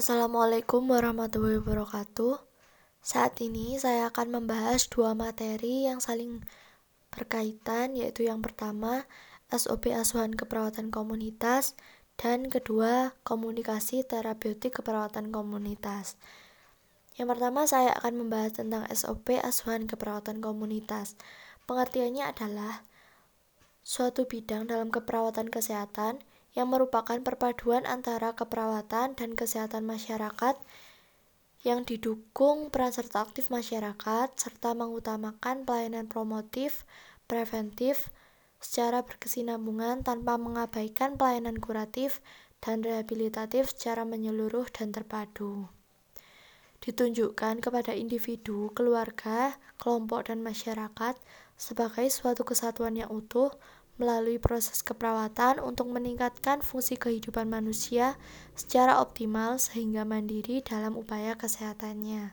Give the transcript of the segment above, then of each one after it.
Assalamualaikum warahmatullahi wabarakatuh. Saat ini saya akan membahas dua materi yang saling berkaitan, yaitu yang pertama SOP asuhan keperawatan komunitas dan kedua komunikasi terapeutik keperawatan komunitas. Yang pertama saya akan membahas tentang SOP asuhan keperawatan komunitas. Pengertiannya adalah suatu bidang dalam keperawatan kesehatan yang merupakan perpaduan antara keperawatan dan kesehatan masyarakat yang didukung peran serta aktif masyarakat serta mengutamakan pelayanan promotif, preventif, secara berkesinambungan tanpa mengabaikan pelayanan kuratif dan rehabilitatif secara menyeluruh dan terpadu. Ditunjukkan kepada individu, keluarga, kelompok, dan masyarakat sebagai suatu kesatuan yang utuh melalui proses keperawatan untuk meningkatkan fungsi kehidupan manusia secara optimal sehingga mandiri dalam upaya kesehatannya.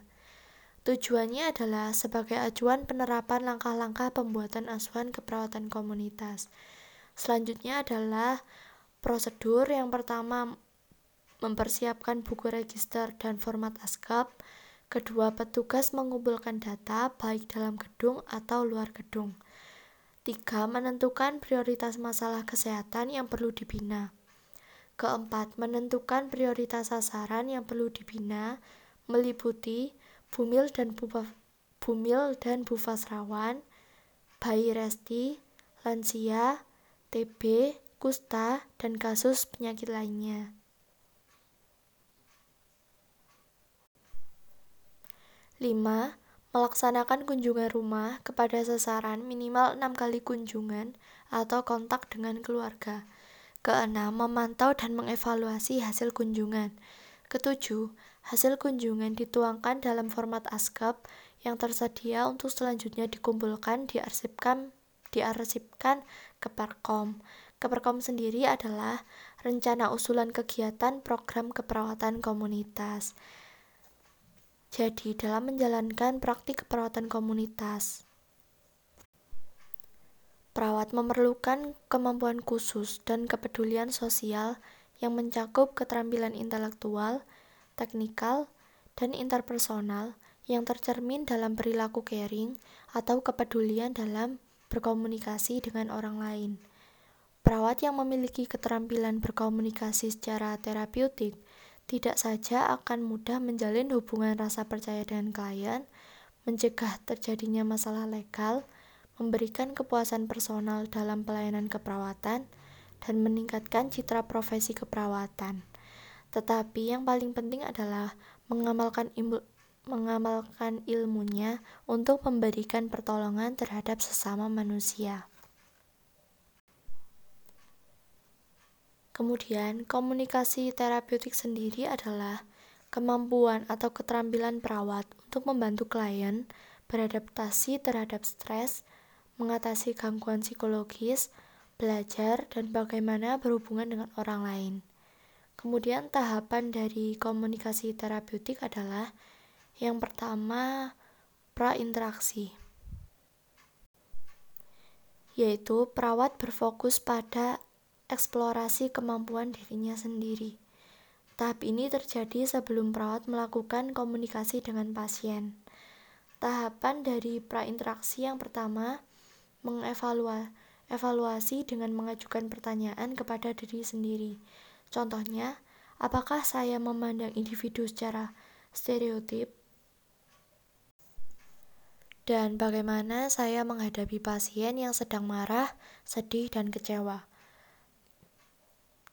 Tujuannya adalah sebagai acuan penerapan langkah-langkah pembuatan asuhan keperawatan komunitas. Selanjutnya adalah prosedur yang pertama mempersiapkan buku register dan format ASKAP. Kedua, petugas mengumpulkan data baik dalam gedung atau luar gedung. Tiga, menentukan prioritas masalah kesehatan yang perlu dibina. Keempat, menentukan prioritas sasaran yang perlu dibina, meliputi bumil dan bufa, bumil dan bufasrawan, bayi resti, lansia, TB, kusta, dan kasus penyakit lainnya. Lima, Melaksanakan kunjungan rumah kepada sasaran minimal enam kali kunjungan atau kontak dengan keluarga. Keenam, memantau dan mengevaluasi hasil kunjungan. Ketujuh, hasil kunjungan dituangkan dalam format ASKAP yang tersedia untuk selanjutnya dikumpulkan, diarsipkan, diarsipkan ke Perkom. Keperkom sendiri adalah rencana usulan kegiatan program keperawatan komunitas. Jadi, dalam menjalankan praktik keperawatan komunitas, perawat memerlukan kemampuan khusus dan kepedulian sosial yang mencakup keterampilan intelektual, teknikal, dan interpersonal yang tercermin dalam perilaku caring atau kepedulian dalam berkomunikasi dengan orang lain. Perawat yang memiliki keterampilan berkomunikasi secara terapeutik tidak saja akan mudah menjalin hubungan rasa percaya dengan klien, mencegah terjadinya masalah legal, memberikan kepuasan personal dalam pelayanan keperawatan, dan meningkatkan citra profesi keperawatan. Tetapi yang paling penting adalah mengamalkan ilmu, mengamalkan ilmunya untuk memberikan pertolongan terhadap sesama manusia. Kemudian, komunikasi terapeutik sendiri adalah kemampuan atau keterampilan perawat untuk membantu klien beradaptasi terhadap stres, mengatasi gangguan psikologis, belajar, dan bagaimana berhubungan dengan orang lain. Kemudian, tahapan dari komunikasi terapeutik adalah yang pertama, prainteraksi, yaitu perawat berfokus pada eksplorasi kemampuan dirinya sendiri. Tahap ini terjadi sebelum perawat melakukan komunikasi dengan pasien. Tahapan dari prainteraksi yang pertama mengevaluasi dengan mengajukan pertanyaan kepada diri sendiri. Contohnya, apakah saya memandang individu secara stereotip? Dan bagaimana saya menghadapi pasien yang sedang marah, sedih, dan kecewa?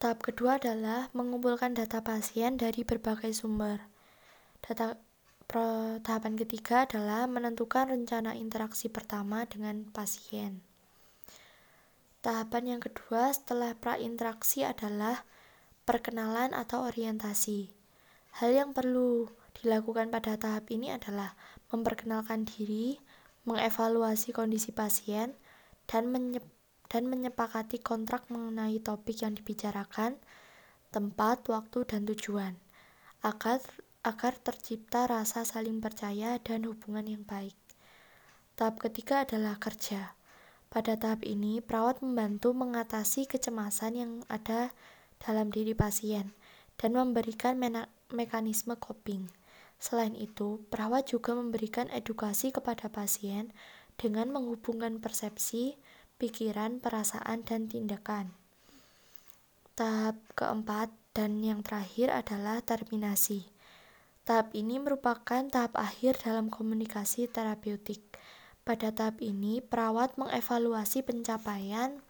Tahap kedua adalah mengumpulkan data pasien dari berbagai sumber. Data pro, tahapan ketiga adalah menentukan rencana interaksi pertama dengan pasien. Tahapan yang kedua setelah prainteraksi adalah perkenalan atau orientasi. Hal yang perlu dilakukan pada tahap ini adalah memperkenalkan diri, mengevaluasi kondisi pasien, dan menyep dan menyepakati kontrak mengenai topik yang dibicarakan, tempat, waktu, dan tujuan, agar, agar tercipta rasa saling percaya dan hubungan yang baik. Tahap ketiga adalah kerja. Pada tahap ini, perawat membantu mengatasi kecemasan yang ada dalam diri pasien dan memberikan mekanisme coping. Selain itu, perawat juga memberikan edukasi kepada pasien dengan menghubungkan persepsi, pikiran, perasaan, dan tindakan. Tahap keempat dan yang terakhir adalah terminasi. Tahap ini merupakan tahap akhir dalam komunikasi terapeutik. Pada tahap ini, perawat mengevaluasi pencapaian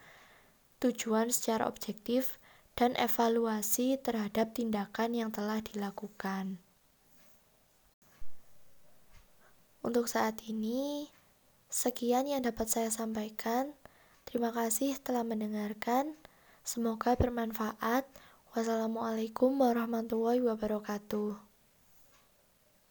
tujuan secara objektif dan evaluasi terhadap tindakan yang telah dilakukan. Untuk saat ini, sekian yang dapat saya sampaikan. Terima kasih telah mendengarkan. Semoga bermanfaat. Wassalamualaikum warahmatullahi wabarakatuh.